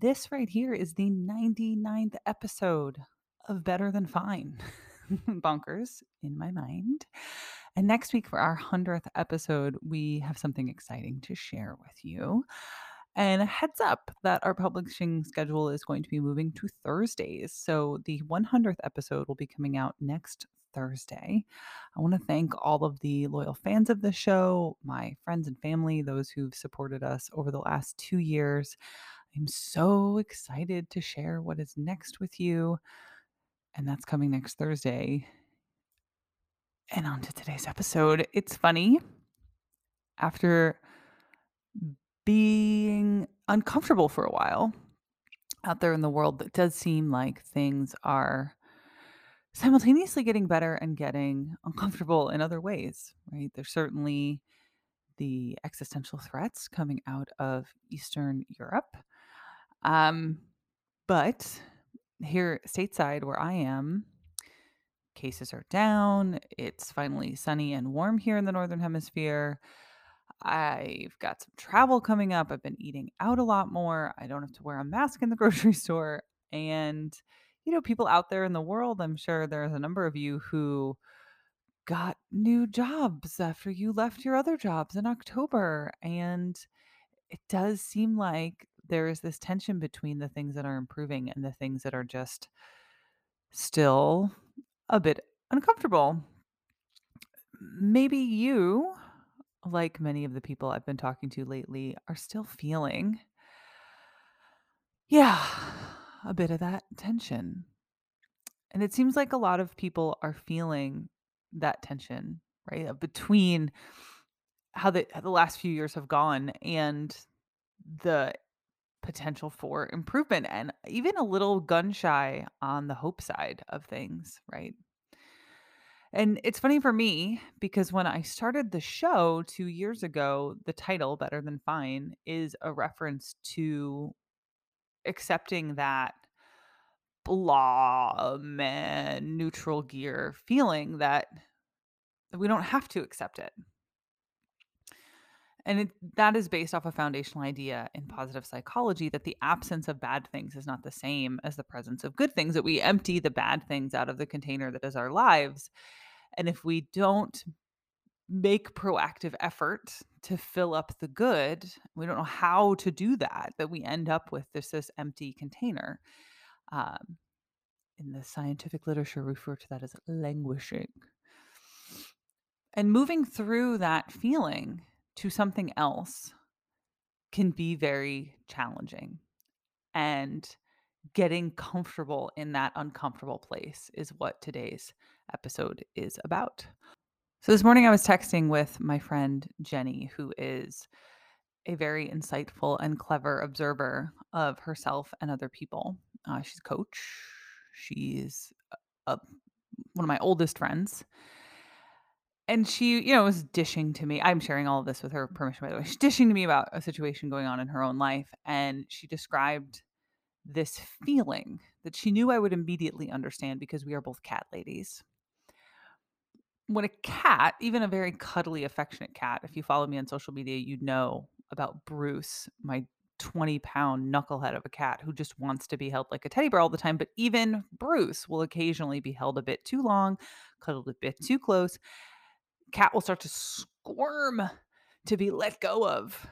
This right here is the 99th episode of Better Than Fine. Bonkers in my mind. And next week, for our 100th episode, we have something exciting to share with you. And a heads up that our publishing schedule is going to be moving to Thursdays. So the 100th episode will be coming out next Thursday. I want to thank all of the loyal fans of the show, my friends and family, those who've supported us over the last two years. I'm so excited to share what is next with you. And that's coming next Thursday. And on to today's episode. It's funny. After being uncomfortable for a while out there in the world, it does seem like things are simultaneously getting better and getting uncomfortable in other ways, right? There's certainly the existential threats coming out of Eastern Europe. Um, but here stateside where I am, cases are down. It's finally sunny and warm here in the Northern Hemisphere. I've got some travel coming up. I've been eating out a lot more. I don't have to wear a mask in the grocery store. And, you know, people out there in the world, I'm sure there's a number of you who got new jobs after you left your other jobs in October. And it does seem like there is this tension between the things that are improving and the things that are just still a bit uncomfortable. Maybe you, like many of the people I've been talking to lately, are still feeling, yeah, a bit of that tension. And it seems like a lot of people are feeling that tension, right? Between how the, how the last few years have gone and the potential for improvement and even a little gun shy on the hope side of things, right? And it's funny for me because when I started the show two years ago, the title, Better Than Fine, is a reference to accepting that blah, man, neutral gear feeling that we don't have to accept it. And it, that is based off a foundational idea in positive psychology that the absence of bad things is not the same as the presence of good things, that we empty the bad things out of the container that is our lives. And if we don't make proactive effort to fill up the good, we don't know how to do that, that we end up with this, this empty container. Um, in the scientific literature, refer to that as languishing. And moving through that feeling to something else can be very challenging. And getting comfortable in that uncomfortable place is what today's episode is about. So, this morning I was texting with my friend Jenny, who is a very insightful and clever observer of herself and other people. Uh, she's a coach, she's a, a, one of my oldest friends and she, you know, was dishing to me. I'm sharing all of this with her permission, by the way. She's dishing to me about a situation going on in her own life. And she described this feeling that she knew I would immediately understand because we are both cat ladies. When a cat, even a very cuddly, affectionate cat, if you follow me on social media, you'd know about Bruce, my 20 pound knucklehead of a cat who just wants to be held like a teddy bear all the time. But even Bruce will occasionally be held a bit too long, cuddled a bit too close cat will start to squirm to be let go of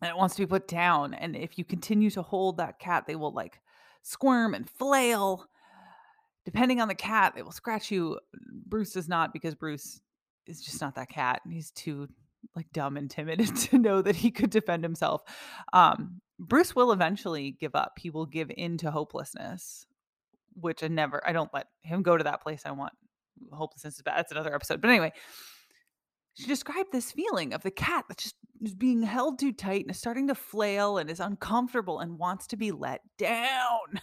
and it wants to be put down and if you continue to hold that cat they will like squirm and flail. Depending on the cat they will scratch you. Bruce does not because bruce is just not that cat And he's too like dumb and timid to know that he could defend himself. Um bruce will eventually give up. He will give in to hopelessness which i never i don't let him go to that place i want hopelessness is bad. That's another episode. But anyway, she described this feeling of the cat that's just is being held too tight and is starting to flail and is uncomfortable and wants to be let down.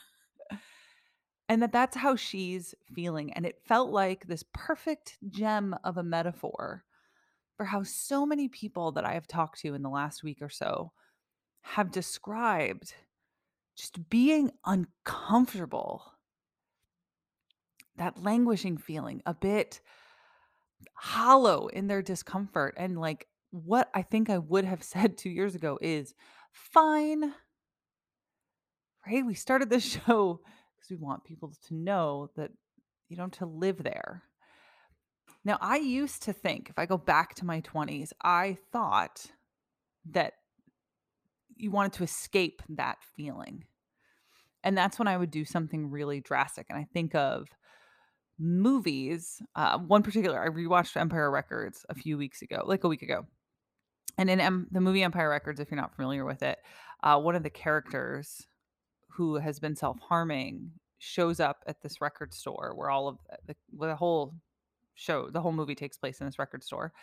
and that that's how she's feeling. And it felt like this perfect gem of a metaphor for how so many people that I have talked to in the last week or so have described just being uncomfortable that languishing feeling, a bit hollow in their discomfort and like what I think I would have said 2 years ago is, "Fine." Right? We started this show because we want people to know that you don't have to live there. Now, I used to think, if I go back to my 20s, I thought that you wanted to escape that feeling. And that's when I would do something really drastic. And I think of movies. Uh, one particular, I rewatched Empire Records a few weeks ago, like a week ago. And in em- the movie Empire Records, if you're not familiar with it, uh, one of the characters who has been self harming shows up at this record store where all of the, the whole show, the whole movie takes place in this record store.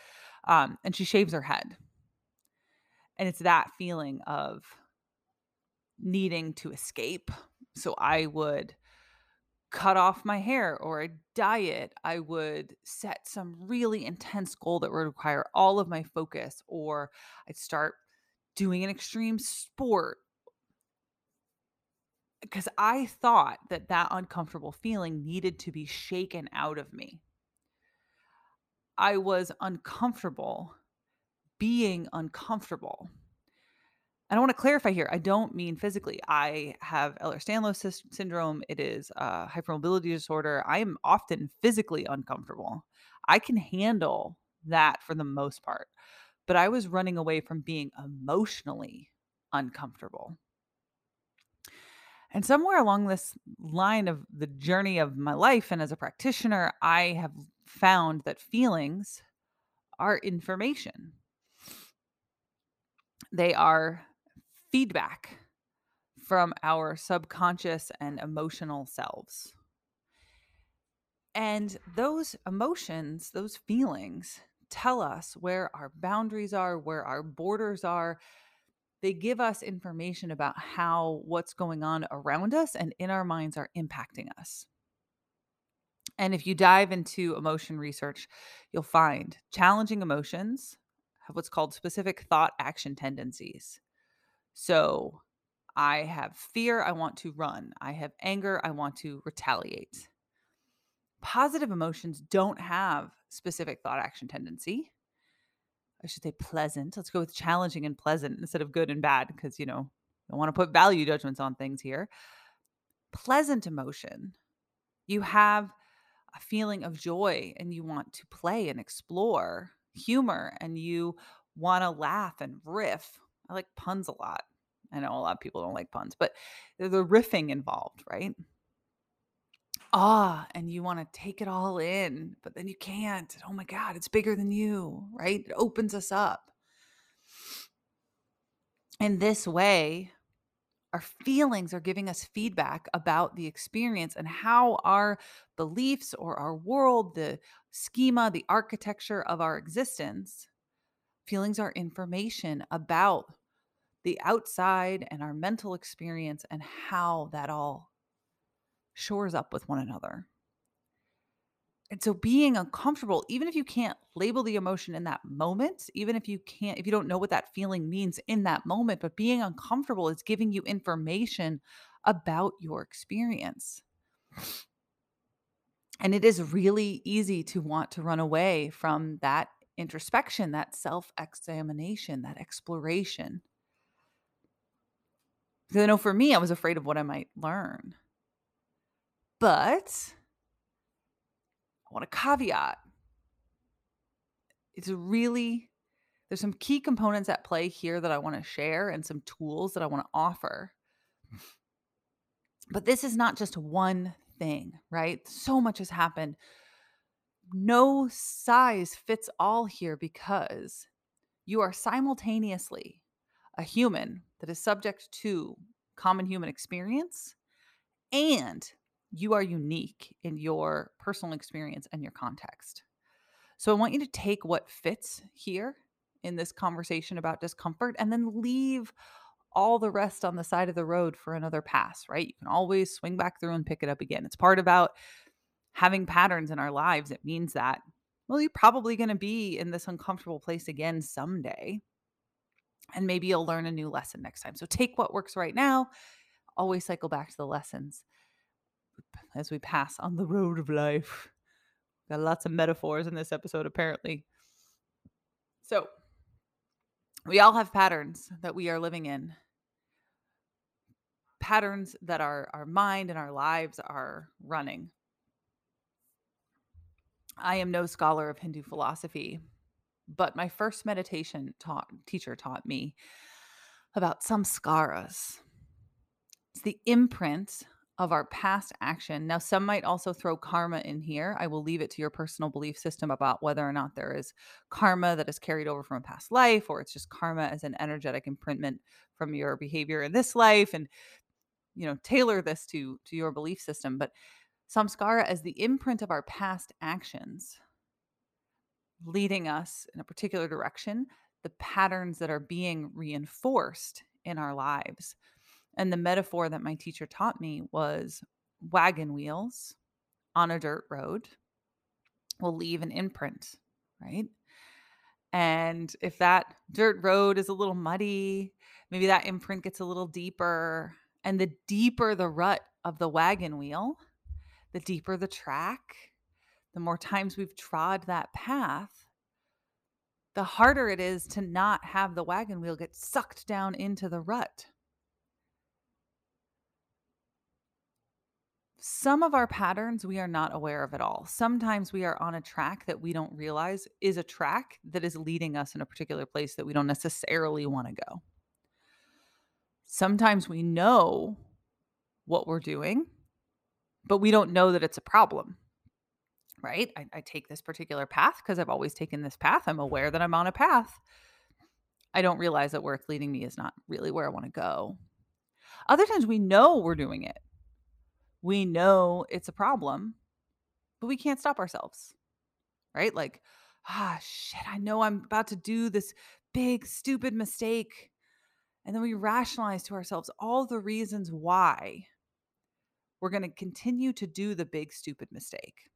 Um, and she shaves her head. And it's that feeling of needing to escape. So I would cut off my hair or a diet. I would set some really intense goal that would require all of my focus, or I'd start doing an extreme sport because I thought that that uncomfortable feeling needed to be shaken out of me. I was uncomfortable being uncomfortable. And I want to clarify here. I don't mean physically. I have Ehlers-Danlos syndrome. It is a hypermobility disorder. I am often physically uncomfortable. I can handle that for the most part. But I was running away from being emotionally uncomfortable. And somewhere along this line of the journey of my life and as a practitioner, I have found that feelings are information. They are feedback from our subconscious and emotional selves. And those emotions, those feelings, tell us where our boundaries are, where our borders are, they give us information about how what's going on around us and in our minds are impacting us. And if you dive into emotion research, you'll find challenging emotions have what's called specific thought action tendencies. So I have fear, I want to run. I have anger, I want to retaliate. Positive emotions don't have specific thought action tendency. I should say pleasant. Let's go with challenging and pleasant instead of good and bad because, you know, I want to put value judgments on things here. Pleasant emotion. You have a feeling of joy and you want to play and explore humor and you want to laugh and riff. I like puns a lot. I know a lot of people don't like puns, but the riffing involved, right? ah, and you want to take it all in, but then you can't. Oh my God, it's bigger than you, right? It opens us up. In this way, our feelings are giving us feedback about the experience and how our beliefs or our world, the schema, the architecture of our existence, feelings are information about the outside and our mental experience and how that all shores up with one another. And so being uncomfortable, even if you can't label the emotion in that moment, even if you can't, if you don't know what that feeling means in that moment, but being uncomfortable is giving you information about your experience. And it is really easy to want to run away from that introspection, that self examination, that exploration. Because I know for me, I was afraid of what I might learn. But I want a caveat. It's really, there's some key components at play here that I want to share and some tools that I want to offer. But this is not just one thing, right? So much has happened. No size fits all here because you are simultaneously a human that is subject to common human experience and you are unique in your personal experience and your context. So I want you to take what fits here in this conversation about discomfort and then leave all the rest on the side of the road for another pass, right? You can always swing back through and pick it up again. It's part about having patterns in our lives. It means that, well, you're probably going to be in this uncomfortable place again someday. And maybe you'll learn a new lesson next time. So take what works right now, always cycle back to the lessons as we pass on the road of life. Got lots of metaphors in this episode, apparently. So, We all have patterns that we are living in. Patterns that our our mind and our lives are running. I am no scholar of Hindu philosophy, but my first meditation taught teacher taught me about samskaras. It's the imprint of our past action. Now, some might also throw karma in here. I will leave it to your personal belief system about whether or not there is karma that is carried over from a past life, or it's just karma as an energetic imprintment from your behavior in this life. And you know, tailor this to to your belief system. But samskara as the imprint of our past actions leading us in a particular direction, the patterns that are being reinforced in our lives. And the metaphor that my teacher taught me was wagon wheels on a dirt road will leave an imprint, right? And if that dirt road is a little muddy, maybe that imprint gets a little deeper. And the deeper the rut of the wagon wheel, the deeper the track, the more times we've trod that path, the harder it is to not have the wagon wheel get sucked down into the rut. Some of our patterns we are not aware of at all. Sometimes we are on a track that we don't realize is a track that is leading us in a particular place that we don't necessarily want to go. Sometimes we know what we're doing, but we don't know that it's a problem right? I, I take this particular path because I've always taken this path. I'm aware that I'm on a path. I don't realize that where it's leading me is not really where I want to go. Other times we know we're doing it. We know it's a problem, but we can't stop ourselves. Right? Like, ah, shit, I know I'm about to do this big, stupid mistake. And then we rationalize to ourselves all the reasons why we're going to continue to do the big, stupid mistake.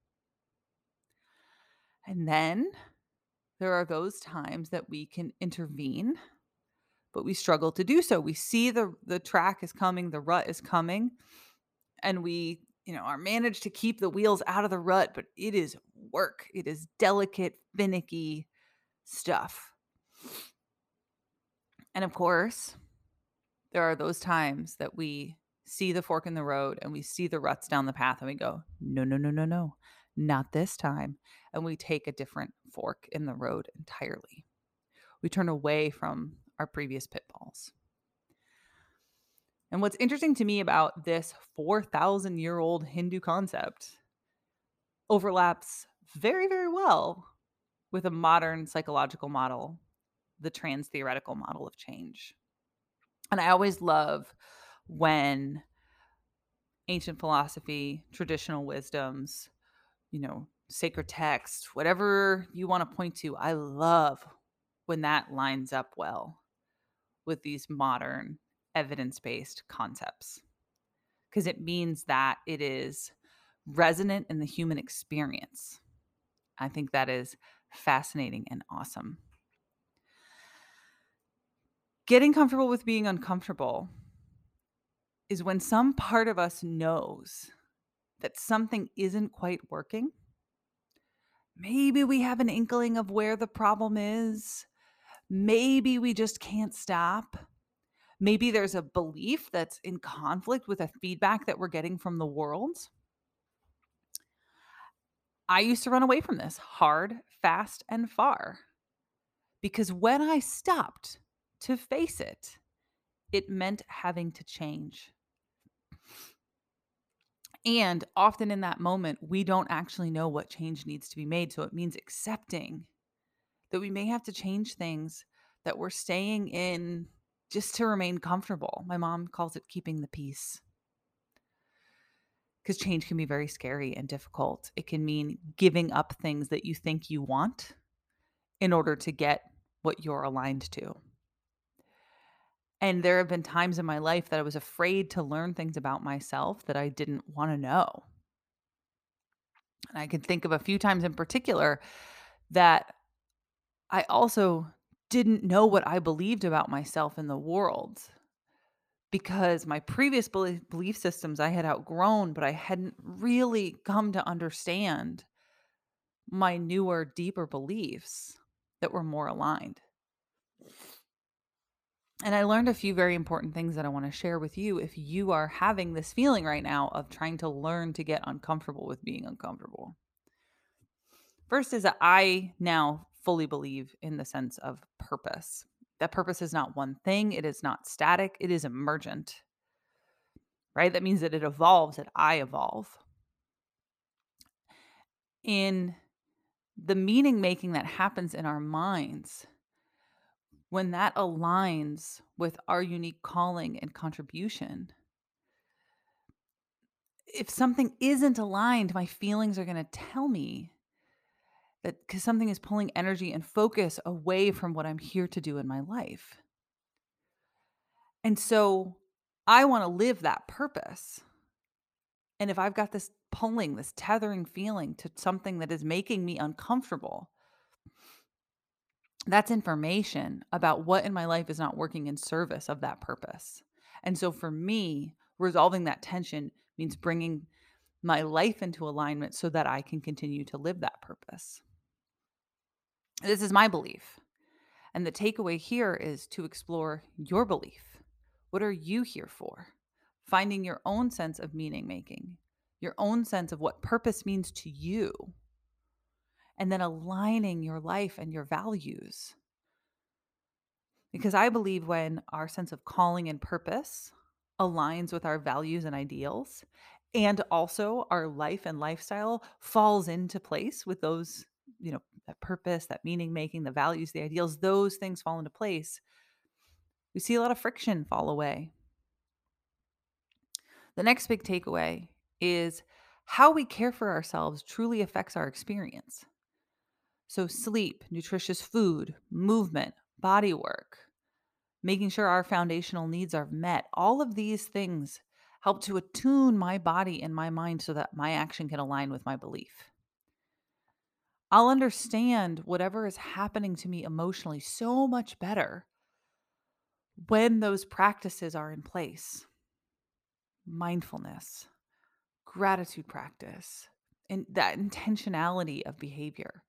And then there are those times that we can intervene, but we struggle to do so. We see the the track is coming, the rut is coming, and we, you know, are managed to keep the wheels out of the rut, but it is work. It is delicate, finicky stuff. And of course, there are those times that we see the fork in the road and we see the ruts down the path and we go, no, no, no, no, no not this time. And we take a different fork in the road entirely. We turn away from our previous pitfalls. And what's interesting to me about this 4,000 year old Hindu concept overlaps very, very well with a modern psychological model, the trans theoretical model of change. And I always love when ancient philosophy, traditional wisdoms, you know, sacred text, whatever you want to point to. I love when that lines up well with these modern evidence based concepts because it means that it is resonant in the human experience. I think that is fascinating and awesome. Getting comfortable with being uncomfortable is when some part of us knows that something isn't quite working. Maybe we have an inkling of where the problem is. Maybe we just can't stop. Maybe there's a belief that's in conflict with a feedback that we're getting from the world. I used to run away from this hard, fast, and far. Because when I stopped to face it, it meant having to change. And often in that moment, we don't actually know what change needs to be made. So it means accepting that we may have to change things that we're staying in just to remain comfortable. My mom calls it keeping the peace. Because change can be very scary and difficult. It can mean giving up things that you think you want in order to get what you're aligned to. And there have been times in my life that I was afraid to learn things about myself that I didn't want to know. And I can think of a few times in particular that I also didn't know what I believed about myself in the world because my previous belief systems I had outgrown, but I hadn't really come to understand my newer, deeper beliefs that were more aligned. And I learned a few very important things that I want to share with you if you are having this feeling right now of trying to learn to get uncomfortable with being uncomfortable. First is that I now fully believe in the sense of purpose. That purpose is not one thing, it is not static, it is emergent. Right? That means that it evolves, that I evolve. In the meaning making that happens in our minds, when that aligns with our unique calling and contribution, if something isn't aligned, my feelings are going to tell me that because something is pulling energy and focus away from what I'm here to do in my life. And so I want to live that purpose. And if I've got this pulling, this tethering feeling to something that is making me uncomfortable, that's information about what in my life is not working in service of that purpose. And so for me, resolving that tension means bringing my life into alignment so that I can continue to live that purpose. This is my belief. And the takeaway here is to explore your belief. What are you here for? Finding your own sense of meaning making, your own sense of what purpose means to you and then aligning your life and your values. Because I believe when our sense of calling and purpose aligns with our values and ideals, and also our life and lifestyle falls into place with those, you know, that purpose, that meaning making, the values, the ideals, those things fall into place. We see a lot of friction fall away. The next big takeaway is how we care for ourselves truly affects our experience. So, sleep, nutritious food, movement, body work, making sure our foundational needs are met, all of these things help to attune my body and my mind so that my action can align with my belief. I'll understand whatever is happening to me emotionally so much better when those practices are in place mindfulness, gratitude practice, and that intentionality of behavior.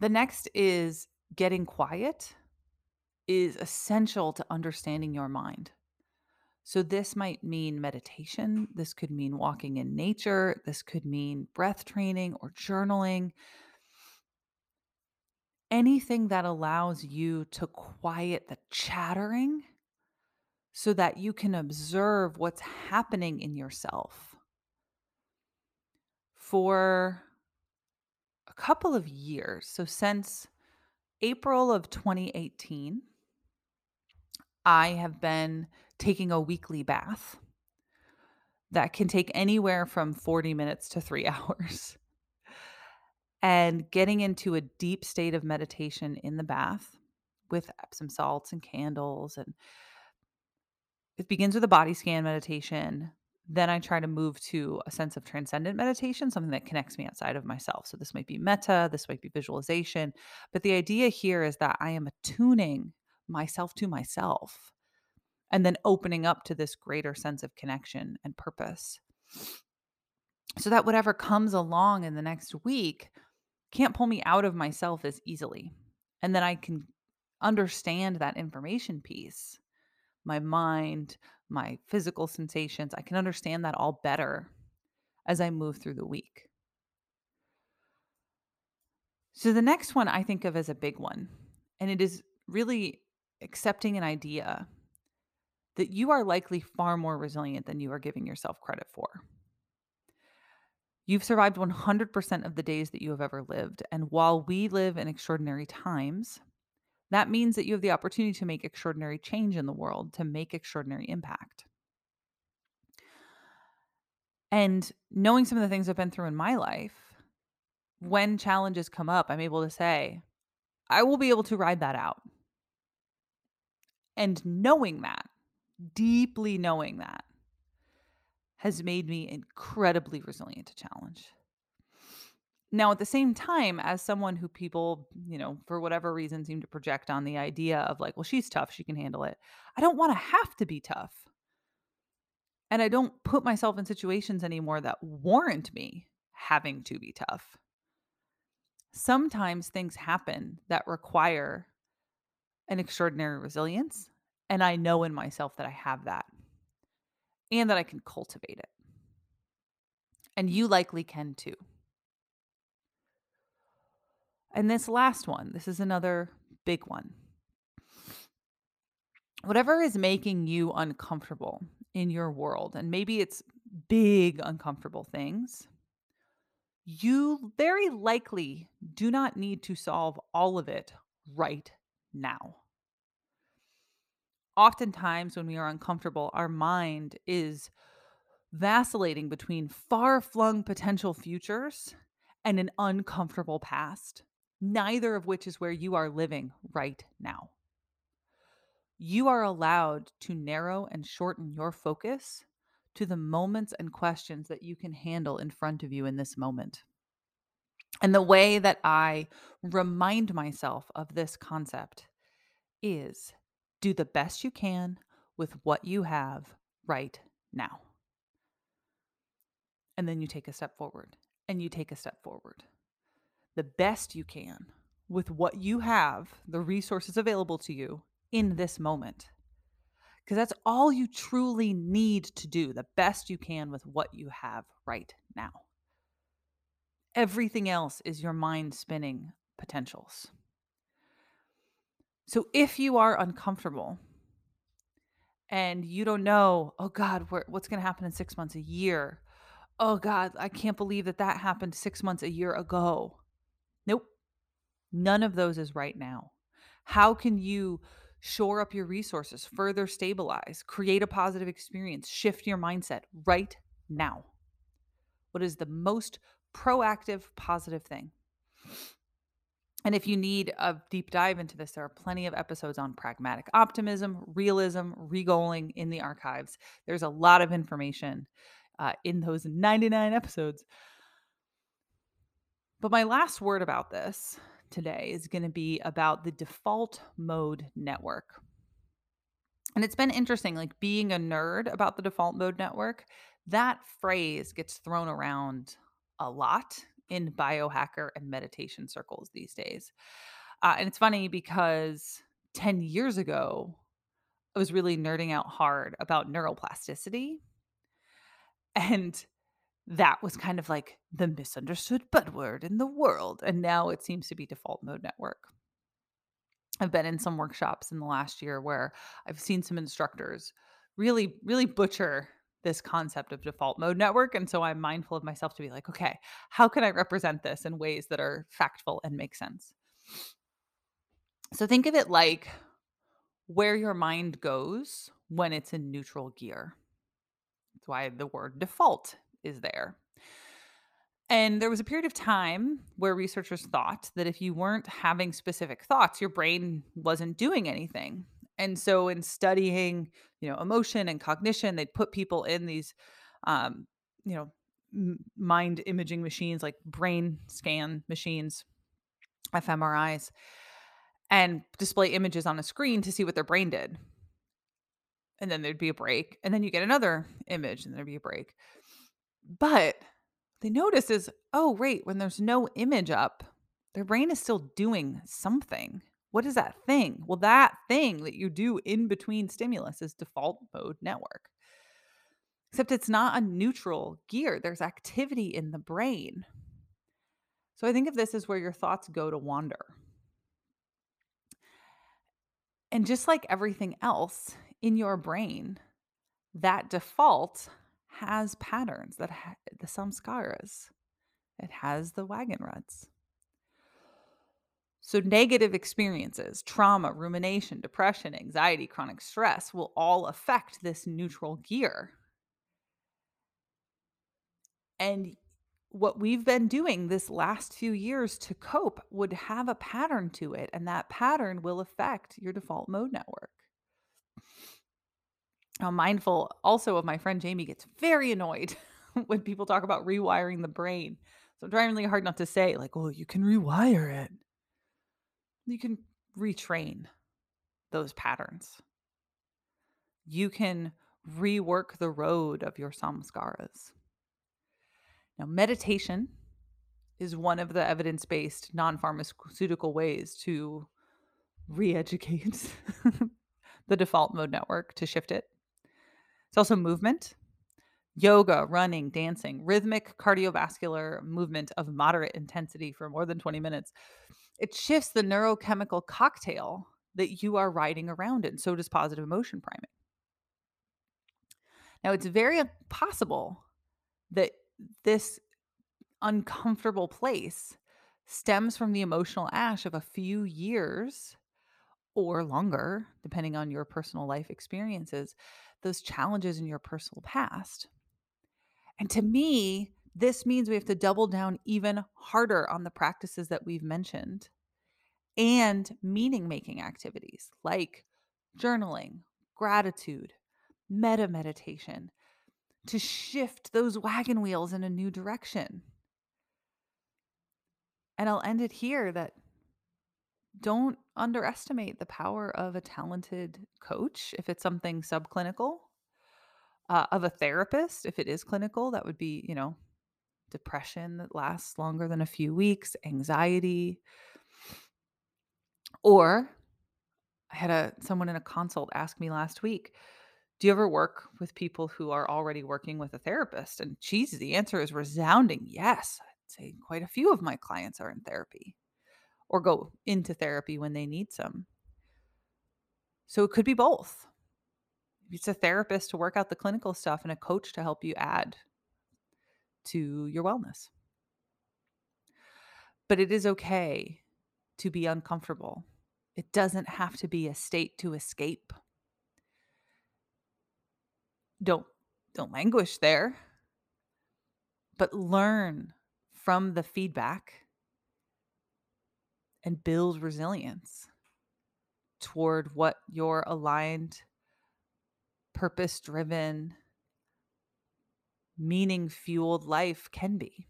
The next is getting quiet is essential to understanding your mind. So, this might mean meditation. This could mean walking in nature. This could mean breath training or journaling. Anything that allows you to quiet the chattering so that you can observe what's happening in yourself. For couple of years. So since April of 2018, I have been taking a weekly bath that can take anywhere from 40 minutes to three hours. And getting into a deep state of meditation in the bath with Epsom salts and candles. And it begins with a body scan meditation then I try to move to a sense of transcendent meditation, something that connects me outside of myself. So this might be metta, this might be visualization. But the idea here is that I am attuning myself to myself and then opening up to this greater sense of connection and purpose. So that whatever comes along in the next week can't pull me out of myself as easily. And then I can understand that information piece my mind, my physical sensations. I can understand that all better as I move through the week. So, the next one I think of as a big one, and it is really accepting an idea that you are likely far more resilient than you are giving yourself credit for. You've survived 100% of the days that you have ever lived. And while we live in extraordinary times, that means that you have the opportunity to make extraordinary change in the world, to make extraordinary impact. And knowing some of the things I've been through in my life, when challenges come up, I'm able to say, I will be able to ride that out. And knowing that, deeply knowing that, has made me incredibly resilient to challenge. Now, at the same time, as someone who people, you know, for whatever reason seem to project on the idea of like, well, she's tough, she can handle it. I don't want to have to be tough. And I don't put myself in situations anymore that warrant me having to be tough. Sometimes things happen that require an extraordinary resilience. And I know in myself that I have that and that I can cultivate it. And you likely can too. And this last one, this is another big one. Whatever is making you uncomfortable in your world, and maybe it's big uncomfortable things, you very likely do not need to solve all of it right now. Oftentimes, when we are uncomfortable, our mind is vacillating between far flung potential futures and an uncomfortable past, neither of which is where you are living right now. You are allowed to narrow and shorten your focus to the moments and questions that you can handle in front of you in this moment. And the way that I remind myself of this concept is do the best you can with what you have right now. And then you take a step forward and you take a step forward. The best you can with what you have, the resources available to you in this moment. Because that's all you truly need to do, the best you can with what you have right now. Everything else is your mind spinning potentials. So if you are uncomfortable and you don't know, oh God, what's going to happen in six months, a year? Oh God, I can't believe that that happened six months, a year ago. Nope. None of those is right now. How can you shore up your resources, further stabilize, create a positive experience, shift your mindset right now? What is the most proactive, positive thing? And if you need a deep dive into this, there are plenty of episodes on pragmatic optimism, realism, regoaling in the archives. There's a lot of information uh, in those 99 episodes. But my last word about this today is going to be about the default mode network. And it's been interesting, like being a nerd about the default mode network, that phrase gets thrown around a lot in biohacker and meditation circles these days. Uh, and it's funny because 10 years ago, I was really nerding out hard about neuroplasticity. And that was kind of like the misunderstood buzzword in the world. And now it seems to be default mode network. I've been in some workshops in the last year where I've seen some instructors really, really butcher this concept of default mode network. And so I'm mindful of myself to be like, okay, how can I represent this in ways that are factful and make sense? So think of it like where your mind goes when it's in neutral gear. That's why the word default is there. And there was a period of time where researchers thought that if you weren't having specific thoughts, your brain wasn't doing anything. And so in studying, you know, emotion and cognition, they'd put people in these um, you know, m- mind imaging machines like brain scan machines, fMRIs, and display images on a screen to see what their brain did. And then there'd be a break, and then you get another image, and there'd be a break. But they notice is, oh, wait, when there's no image up, their brain is still doing something. What is that thing? Well, that thing that you do in between stimulus is default mode network. Except it's not a neutral gear, there's activity in the brain. So I think of this as where your thoughts go to wander. And just like everything else in your brain, that default has patterns that ha- the samskaras. It has the wagon ruts. So, negative experiences, trauma, rumination, depression, anxiety, chronic stress will all affect this neutral gear. And what we've been doing this last few years to cope would have a pattern to it, and that pattern will affect your default mode network. I'm mindful also of my friend Jamie gets very annoyed when people talk about rewiring the brain. So I'm trying really hard not to say, like, oh, you can rewire it you can retrain those patterns. You can rework the road of your samskaras. Now, meditation is one of the evidence based non pharmaceutical ways to re educate the default mode network to shift it. It's also movement, yoga, running, dancing, rhythmic cardiovascular movement of moderate intensity for more than 20 minutes. It shifts the neurochemical cocktail that you are riding around in. So does positive emotion priming. Now, it's very possible that this uncomfortable place stems from the emotional ash of a few years or longer, depending on your personal life experiences, those challenges in your personal past. And to me, this means we have to double down even harder on the practices that we've mentioned and meaning making activities like journaling, gratitude, metta meditation to shift those wagon wheels in a new direction. And I'll end it here that don't underestimate the power of a talented coach if it's something subclinical, uh, of a therapist if it is clinical. That would be, you know, depression that lasts longer than a few weeks, anxiety. Or I had a someone in a consult ask me last week, do you ever work with people who are already working with a therapist? And geez, the answer is resounding yes. I'd say quite a few of my clients are in therapy or go into therapy when they need some. So it could be both. It's a therapist to work out the clinical stuff and a coach to help you add to your wellness. But it is okay to be uncomfortable. It doesn't have to be a state to escape don't don't languish there but learn from the feedback and build resilience toward what your aligned purpose driven meaning fueled life can be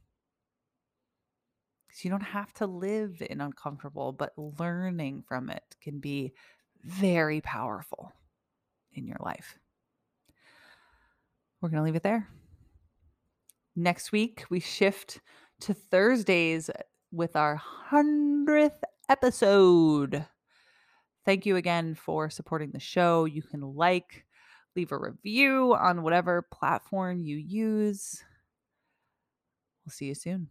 because you don't have to live in uncomfortable but learning from it can be very powerful in your life we're going to leave it there. Next week, we shift to Thursdays with our 100th episode. Thank you again for supporting the show. You can like, leave a review on whatever platform you use. We'll see you soon.